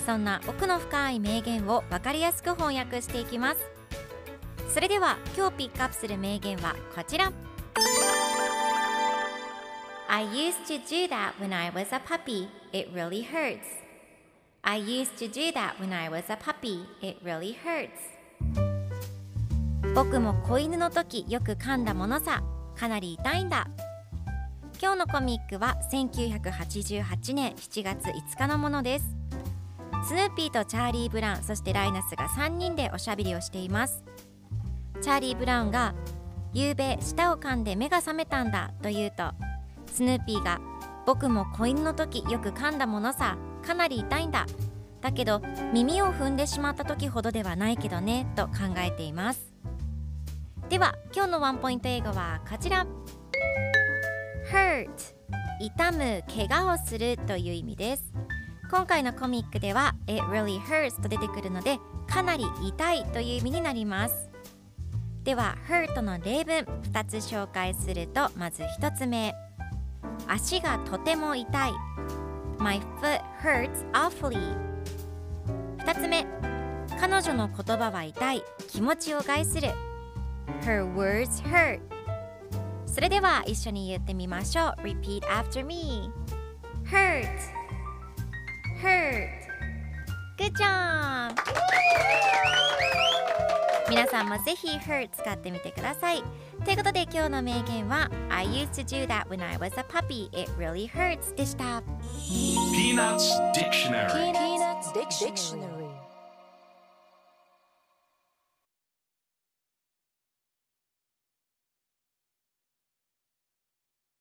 そんな奥の深い名言を分かりやすく翻訳していきますそれでは今日ピックアップする名言はこちら I used to do that when I was a puppy. It really hurts. I used to do that when I was a puppy. It really hurts. 僕も子犬の時よく噛んだものさ。かなり痛いんだ。今日のコミックは1988年7月5日のものです。スヌーピーとチャーリー・ブラウン、そしてライナスが3人でおしゃべりをしています。チャーリー・ブラウンが「夕べ舌を噛んで目が覚めたんだ」と言うとスヌーピーが「僕も子犬の時よく噛んだものさかなり痛いんだ」だけど耳を踏んでしまった時ほどではないけどねと考えています。では今日のワンポイント英語はこちら。Hurt. 痛む怪我をするという意味です今回のコミックでは it really hurts と出てくるのでかなり痛いという意味になります。では hurt の例文2つ紹介するとまず1つ目。足がとても痛い。My foot hurts awfully 2つ目。彼女の言葉は痛い。気持ちを害する。Her words hurt それでは一緒に言ってみましょう。Repeat after me Good job 皆さんもぜひ hurt 使ってみてくださいということで今日の名言は I used to do that when I was a puppy It really hurts でした Peanuts Dictionary Peanuts Dictionary.